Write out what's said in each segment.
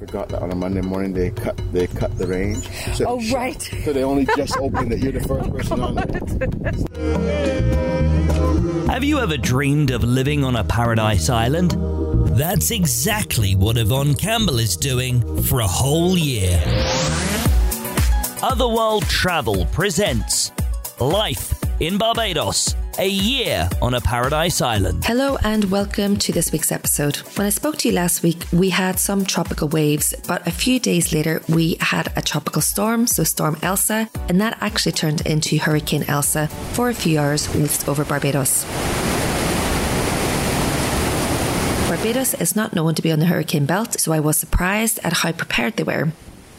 forgot that on a Monday morning they cut they cut the range. So, Oh, right. So they only just opened it. You're the first person on it. Have you ever dreamed of living on a paradise island? That's exactly what Yvonne Campbell is doing for a whole year. Otherworld Travel presents Life in Barbados, a year on a paradise island. Hello and welcome to this week's episode. When I spoke to you last week, we had some tropical waves, but a few days later, we had a tropical storm, so Storm Elsa, and that actually turned into Hurricane Elsa for a few hours whilst over Barbados. Barbados is not known to be on the hurricane belt, so I was surprised at how prepared they were.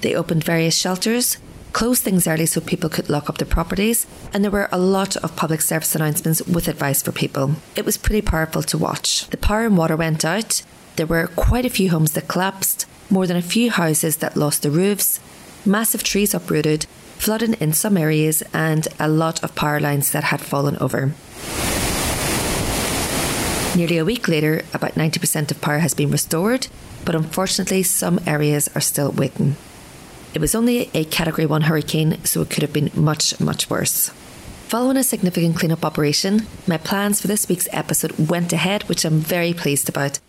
They opened various shelters, closed things early so people could lock up their properties, and there were a lot of public service announcements with advice for people. It was pretty powerful to watch. The power and water went out, there were quite a few homes that collapsed, more than a few houses that lost their roofs, massive trees uprooted, flooding in some areas, and a lot of power lines that had fallen over. Nearly a week later, about 90% of power has been restored, but unfortunately, some areas are still waiting. It was only a Category 1 hurricane, so it could have been much, much worse. Following a significant cleanup operation, my plans for this week's episode went ahead, which I'm very pleased about.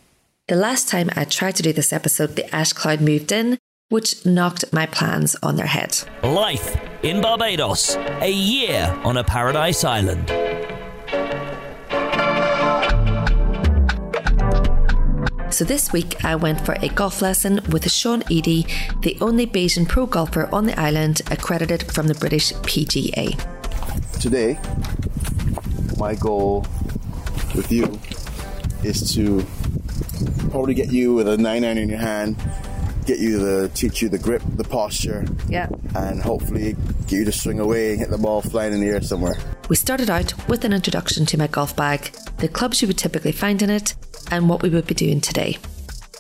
The last time I tried to do this episode, the ash cloud moved in, which knocked my plans on their head. Life in Barbados, a year on a paradise island. So this week I went for a golf lesson with Sean Edey, the only Bajan pro golfer on the island accredited from the British PGA. Today, my goal with you is to probably get you with a nine iron in your hand, get you to teach you the grip, the posture, Yeah. and hopefully get you to swing away and hit the ball flying in the air somewhere. We started out with an introduction to my golf bag, the clubs you would typically find in it, and what we would be doing today.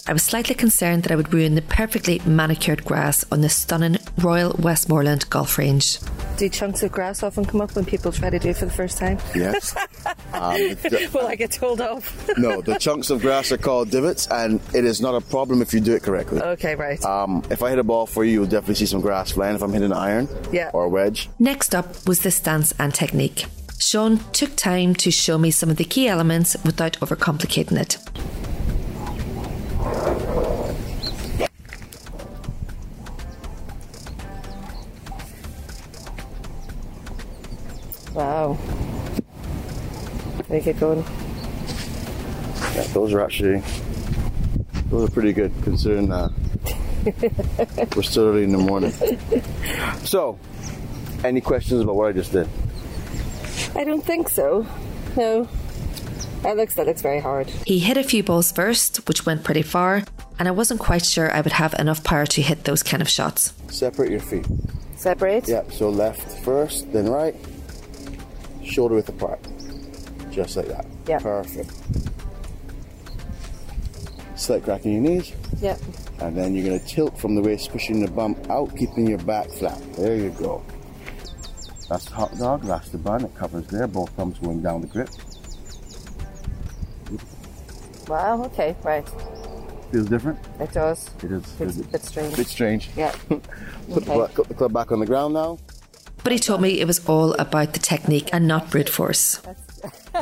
I was slightly concerned that I would ruin the perfectly manicured grass on the stunning Royal Westmoreland golf range. Do chunks of grass often come up when people try to do it for the first time? Yes. um, the- Well, I get told off. no, the chunks of grass are called divots, and it is not a problem if you do it correctly. Okay, right. Um, if I hit a ball for you, you'll definitely see some grass flying if I'm hitting an iron Yeah. or a wedge. Next up was the stance and technique. Sean took time to show me some of the key elements without overcomplicating it. They get going. Yeah, those are actually those are pretty good considering that we're still early in the morning. So, any questions about what I just did? I don't think so. No. That looks that looks very hard. He hit a few balls first, which went pretty far, and I wasn't quite sure I would have enough power to hit those kind of shots. Separate your feet. Separate? Yep. So left first, then right. Shoulder width apart. Just like that. Yeah. Perfect. Slight crack in your knees. Yep. And then you're going to tilt from the waist, pushing the bum out, keeping your back flat. There you go. That's the hot dog. That's the bun. It covers there. Both thumbs going down the grip. Wow, okay, right. Feels different. It does. It is. It's a bit strange. bit strange. Yeah. Put, Okay. club, put the club back on the ground now. But he told me it was all about the technique and not brute force.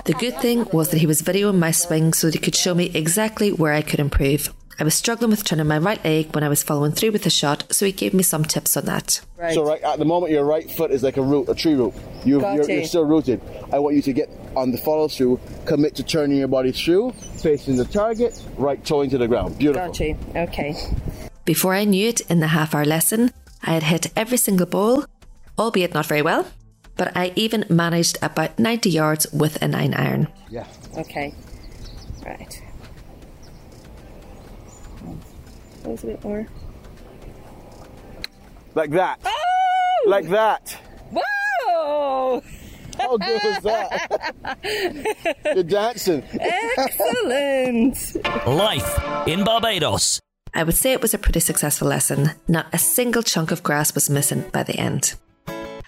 The good thing was that he was videoing my swing so that he could show me exactly where I could improve. I was struggling with turning my right leg when I was following through with the shot, so he gave me some tips on that. Right. So right at the moment, your right foot is like a root, a tree root. You, Got you're, you. you're still rooted. I want you to get on the follow through, commit to turning your body through, facing the target, right toe into the ground. Beautiful. Got you. Okay. Before I knew it, in the half hour lesson, I had hit every single ball, albeit not very well, but I even managed about 90 yards with a 9 iron. Yeah. Okay. Right. Close a bit more. Like that. Oh! Like that. Whoa! How good was that? You're dancing. Excellent. Life in Barbados. I would say it was a pretty successful lesson. Not a single chunk of grass was missing by the end.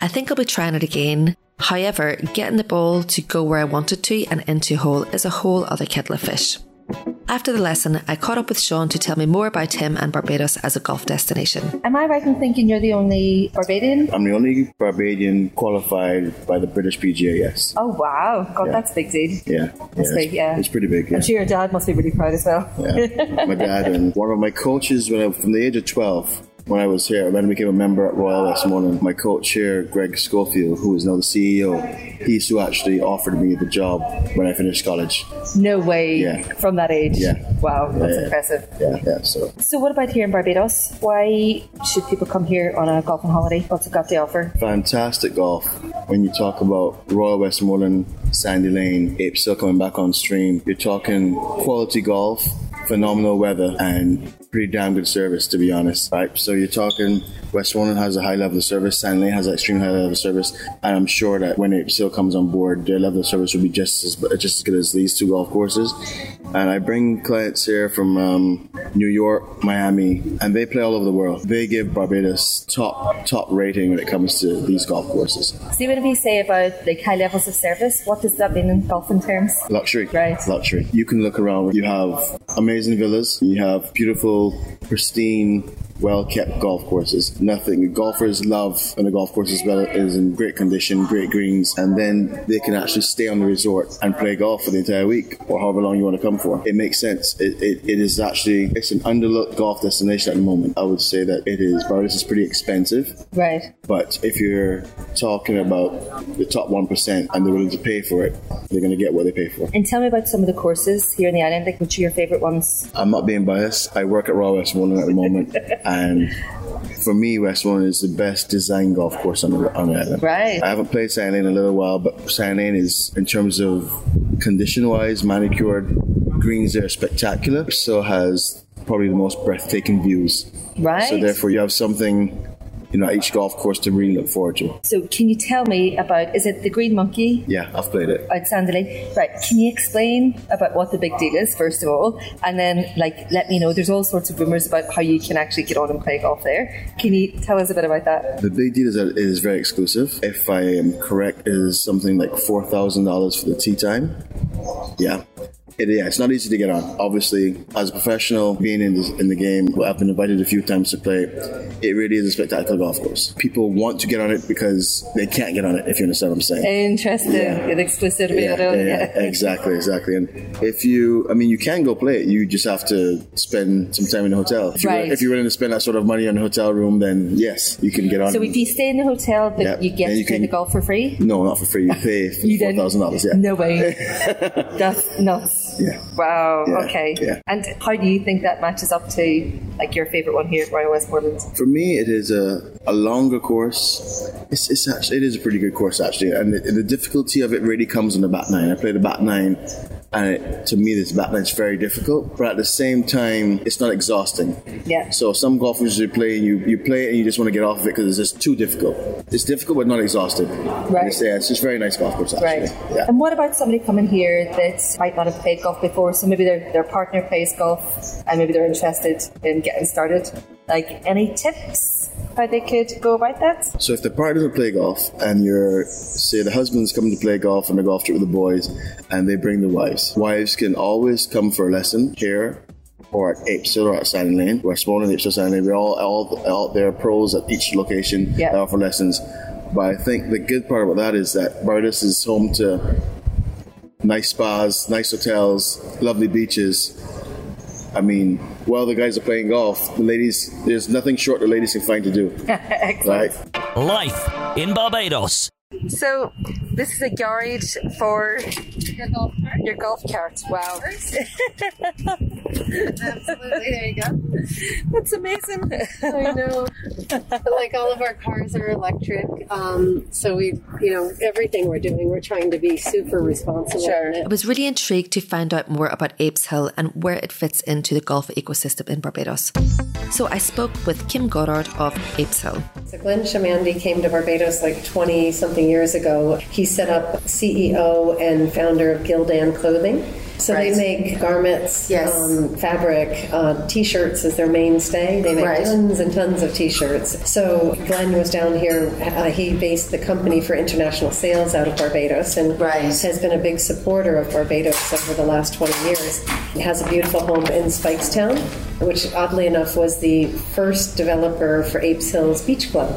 I think I'll be trying it again. However, getting the ball to go where I want it to and into a hole is a whole other kettle of fish. After the lesson, I caught up with Sean to tell me more about him and Barbados as a golf destination. Am I right in thinking you're the only Barbadian? I'm the only Barbadian qualified by the British PGA, yes. Oh wow, God, Yeah. that's a big deal. Yeah. That's yeah, big, it's, yeah. It's pretty big, yeah. I'm sure your dad must be really proud as well. yeah. My dad and one of my coaches when I, from the age of 12, when I was here, when I became a member at Royal Westmoreland, my coach here, Greg Schofield, who is now the CEO, he's who actually offered me the job when I finished college. No way. Yeah. From that age. Yeah. Wow, that's yeah. impressive. Yeah, yeah. So So what about here in Barbados? Why should people come here on a golfing holiday? What's it got to offer? fantastic golf. When you talk about Royal Westmoreland, Sandy Lane, Apes Hill coming back on stream, you're talking quality golf, phenomenal weather, and pretty damn good service, to be honest. Right? So you're talking West Westmoreland has a high level of service, Lane has an extreme high level of service, and I'm sure that when it still comes on board, their level of service will be just as just as good as these two golf courses. And I bring clients here from um, New York, Miami, and they play all over the world. They give Barbados top top rating when it comes to these golf courses. See what you say about like high levels of service? What does that mean in golfing terms? Luxury. Right. Luxury. You can look around. You have amazing villas. You have beautiful, pristine, well kept golf courses. Nothing. Golfers love when the golf course is well is in great condition, great greens, and then they can actually stay on the resort and play golf for the entire week or however long you want to come for. It makes sense. It, it, it is actually it's an underlooked golf destination at the moment. I would say that it is. Barbados is pretty expensive. Right. But if you're talking about the top 1% and they're willing to pay for it, they're going to get what they pay for. And tell me about some of the courses here in the island. Like, which are your favourite ones? I'm not being biased. I work at Royal Westmoreland at the moment, and for me, Westmoreland is the best design golf course on the, on the island. Right. I haven't played Sandy Lane in a little while, but Sandy Lane is, in terms of condition wise, manicured, greens there are spectacular. So has probably the most breathtaking views. Right. So therefore, you have something, you know, each golf course to really look forward to. So can you tell me about? Is it the Green Monkey? Yeah, I've played it. Oh, Out Sandy Right. Can you explain about what the big deal is, first of all? And then, like, let me know. There's all sorts of rumours about how you can actually get on and play golf there. Can you tell us a bit about that? The big deal is that it is very exclusive. If I am correct, it is something like four thousand dollars for the tee time. Yeah. It, yeah, it's not easy to get on. Obviously, as a professional, being in the, in the game, I've been invited a few times to play. It really is a spectacular golf course. People want to get on it because they can't get on it. If you understand what I'm saying. Interesting. Yeah. Get explicit about Yeah, it. yeah, yeah, exactly, exactly. And if you, I mean, you can go play it. You just have to spend some time in a hotel. If, Right. you're, if you're willing to spend that sort of money on a hotel room, then yes, you can get on. So if you stay in the hotel, but Yeah, you get to you play can- the golf for free? no, not for free. You pay You four thousand dollars. Yeah. No way. That's nuts. Yeah. Wow. Yeah, Okay. yeah. And how do you think that matches up to like your favourite one here at Royal Westmoreland? For me, it is a, a longer course. It's, it's actually it is a pretty good course actually, and the, the difficulty of it really comes in the back nine. I play the back nine, and it, to me, this is very difficult. But at the same time, it's not exhausting. Yeah. So some golfers you play, you you play it and you just want to get off of it because it's just too difficult. It's difficult but not exhausting. Right. It's, yeah, it's just very nice golf course actually. Right. Yeah. And what about somebody coming here that might not have played golf before? So maybe their, their partner plays golf and maybe they're interested in getting started. Like any tips how they could go about that? So if the partner doesn't play golf and you're, say, the husband's coming to play golf on a golf trip with the boys and they bring the wives, wives can always come for a lesson here or at Apes Hill or at Sandy Lane. We're small Westmoreland, Apes Hill, Sandy Lane. We're all, all, all there are pros at each location Yeah. that offer lessons. But I think the good part about that is that Barbados is home to nice spas, nice hotels, lovely beaches. I mean, while the guys are playing golf, the ladies, there's nothing short the ladies can find to do. right? Life in Barbados. So this is a garage for your golf cart. Your golf cart. Wow. Absolutely, there you go. That's amazing. I know. Like all of our cars are electric, um, so we, you know, everything we're doing, we're trying to be super responsible. Sure. I was really intrigued to find out more about Apes Hill and where it fits into the golf ecosystem in Barbados. So I spoke with Kim Goddard of Apes Hill. So Glenn Chamandy came to Barbados like 20 something years ago. He set up CEO and founder of Gildan Clothing. So Right. they make garments, Yes. um, fabric, uh, t-shirts is their mainstay. They make Right. tons and tons of t-shirts. So Glenn was down here. Uh, he based the company for international sales out of Barbados, and Right. has been a big supporter of Barbados over the last 20 years. He has a beautiful home in Speightstown, which oddly enough was the first developer for Apes Hills Beach Club.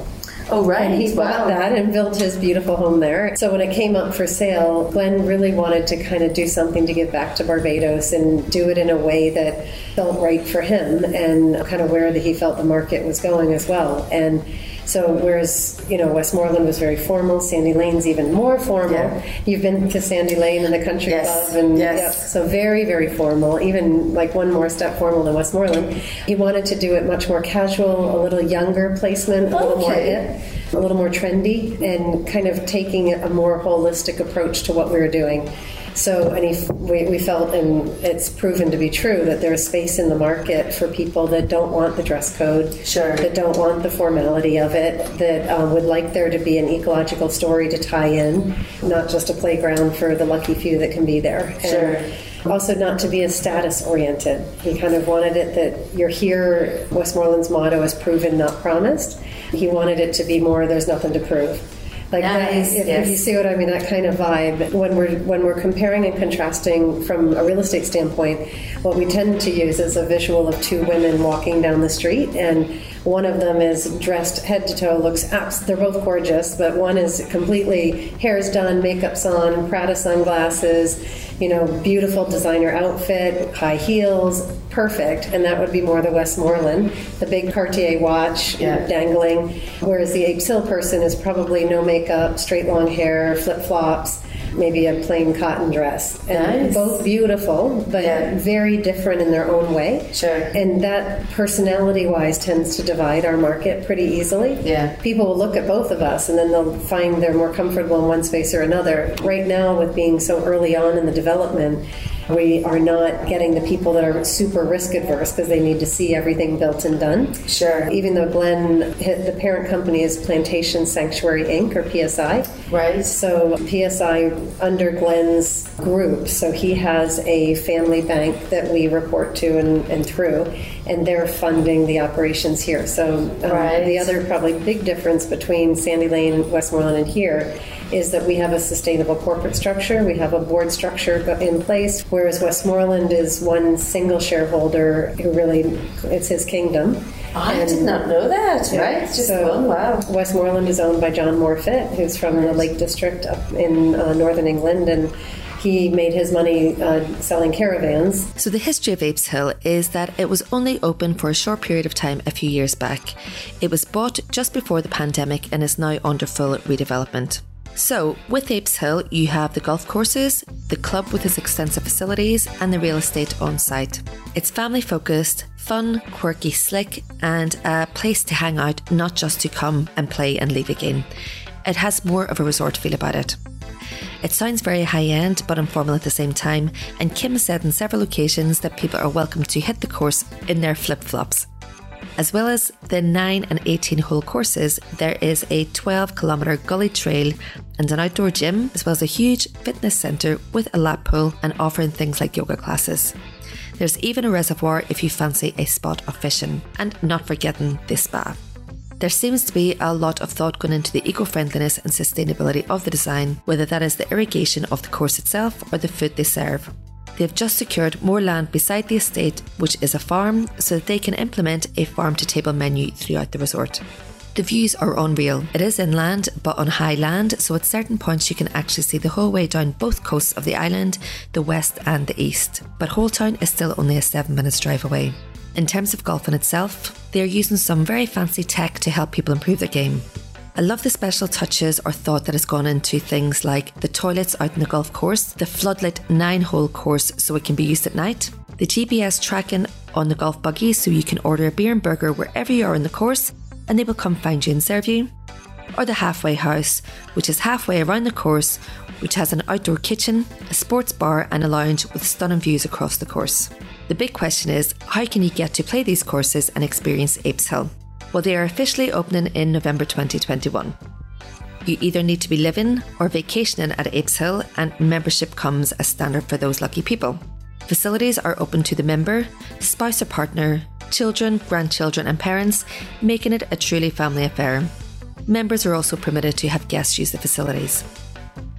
Oh, right. And he bought that and built his beautiful home there. So when it came up for sale, Glenn really wanted to kind of do something to give back to Barbados and do it in a way that felt right for him and kind of where that he felt the market was going as well. And so whereas, you know, Westmoreland was very formal, Sandy Lane's even more formal. Yeah. You've been to Sandy Lane and the country Yes. club and Yes. yep, so very, very formal, even like one more step formal than Westmoreland. He wanted to do it much more casual, a little younger placement, a little more hip a little more trendy and kind of taking a more holistic approach to what we were doing. So, and he, we, we felt, and it's proven to be true, that there's space in the market for people that don't want the dress code, Sure. that don't want the formality of it, that um, would like there to be an ecological story to tie in, not just a playground for the lucky few that can be there. And Sure. also not to be as status oriented. He kind of wanted it that you're here. Westmoreland's motto is proven, not promised. He wanted it to be more. There's nothing to prove. Like that, Nice, if, if you see what I mean, that kind of vibe. When we're when we're comparing and contrasting from a real estate standpoint, what we tend to use is a visual of two women walking down the street, and one of them is dressed head to toe, looks abs- they're both gorgeous, but one is completely hair's done, makeup's on, Prada sunglasses, you know, beautiful designer outfit, high heels, perfect, and that would be more the Westmoreland, the big Cartier watch Yeah. dangling, whereas the Apes Hill person is probably no makeup, straight long hair, flip flops. Maybe a plain cotton dress. And Nice. both beautiful, but Yeah. very different in their own way. Sure. And that personality wise tends to divide our market pretty easily. Yeah. People will look at both of us and then they'll find they're more comfortable in one space or another. Right now, with being so early on in the development, we are not getting the people that are super risk adverse because they need to see everything built and done. Sure. Even though Glenn, hit the parent company is Plantation Sanctuary Inc. or PSI. Right. So PSI under Glenn's group. So he has a family bank that we report to and, and through, and they're funding the operations here. So um, Right. the other probably big difference between Sandy Lane, and Westmoreland, and here is that we have a sustainable corporate structure. We have a board structure in place, whereas Westmoreland is one single shareholder who really it's his kingdom. I did not know that. Right. It's Just So one. Wow. Westmoreland is owned by John Morfitt, who's from the Lake District up in uh, northern England, and he made his money uh, selling caravans. So, the history of Apes Hill is that it was only open for a short period of time a few years back. It was bought just before the pandemic and is now under full redevelopment. So, with Apes Hill, you have the golf courses, the club with its extensive facilities, and the real estate on site. It's family focused, fun, quirky, slick, and a place to hang out, not just to come and play and leave again. It has more of a resort feel about it. It sounds very high end but informal at the same time, and Kim said on several occasions that people are welcome to hit the course in their flip flops. As well as the 9 and 18 hole courses, there is a 12 kilometre gully trail and an outdoor gym, as well as a huge fitness centre with a lap pool and offering things like yoga classes. There's even a reservoir if you fancy a spot of fishing, and not forgetting the spa. There seems to be a lot of thought going into the eco friendliness and sustainability of the design, whether that is the irrigation of the course itself or the food they serve. They have just secured more land beside the estate, which is a farm, so that they can implement a farm to table menu throughout the resort. The views are unreal. It is inland, but on high land, so at certain points you can actually see the whole way down both coasts of the island, the west and the east. But Holetown is still only a seven minutes drive away. In terms of golf in itself, they are using some very fancy tech to help people improve their game. I love the special touches or thought that has gone into things like the toilets out in the golf course, the floodlit nine hole course so it can be used at night, the GPS tracking on the golf buggy so you can order a beer and burger wherever you are in the course and they will come find you and serve you, or the halfway house, which is halfway around the course, which has an outdoor kitchen, a sports bar, and a lounge with stunning views across the course. The big question is how can you get to play these courses and experience Apes Hill? Well, they are officially opening in November 2021. You either need to be living or vacationing at Apes Hill, and membership comes as standard for those lucky people. Facilities are open to the member, spouse or partner, children, grandchildren, and parents, making it a truly family affair. Members are also permitted to have guests use the facilities.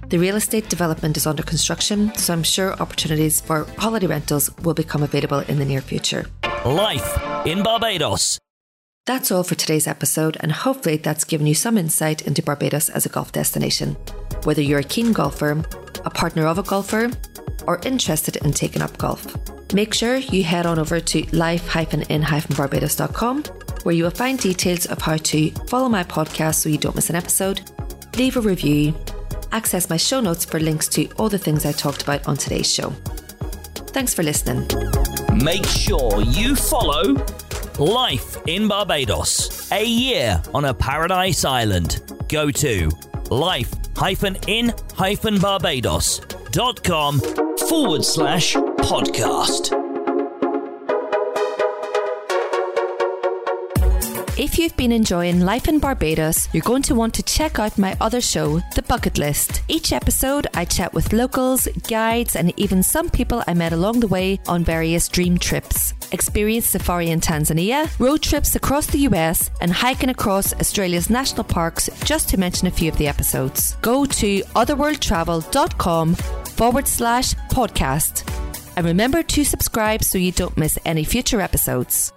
The real estate development is under construction, so I'm sure opportunities for holiday rentals will become available in the near future. Life in Barbados. That's all for today's episode, and hopefully that's given you some insight into Barbados as a golf destination. Whether you're a keen golfer, a partner of a golfer, or interested in taking up golf. Make sure you head on over to life-in-barbados.com where you will find details of how to follow my podcast so you don't miss an episode, leave a review, access my show notes for links to all the things I talked about on today's show. Thanks for listening. Make sure you follow Life in Barbados, a year on a paradise island. Go to life-in-barbados.com forward slash podcast. If you've been enjoying Life in Barbados, you're going to want to check out my other show, The Bucket List. Each episode, I chat with locals, guides, and even some people I met along the way on various dream trips. Experience safari in Tanzania, road trips across the US, and hiking across Australia's national parks, just to mention a few of the episodes. Go to otherworldtravel.com forward slash podcast. And remember to subscribe so you don't miss any future episodes.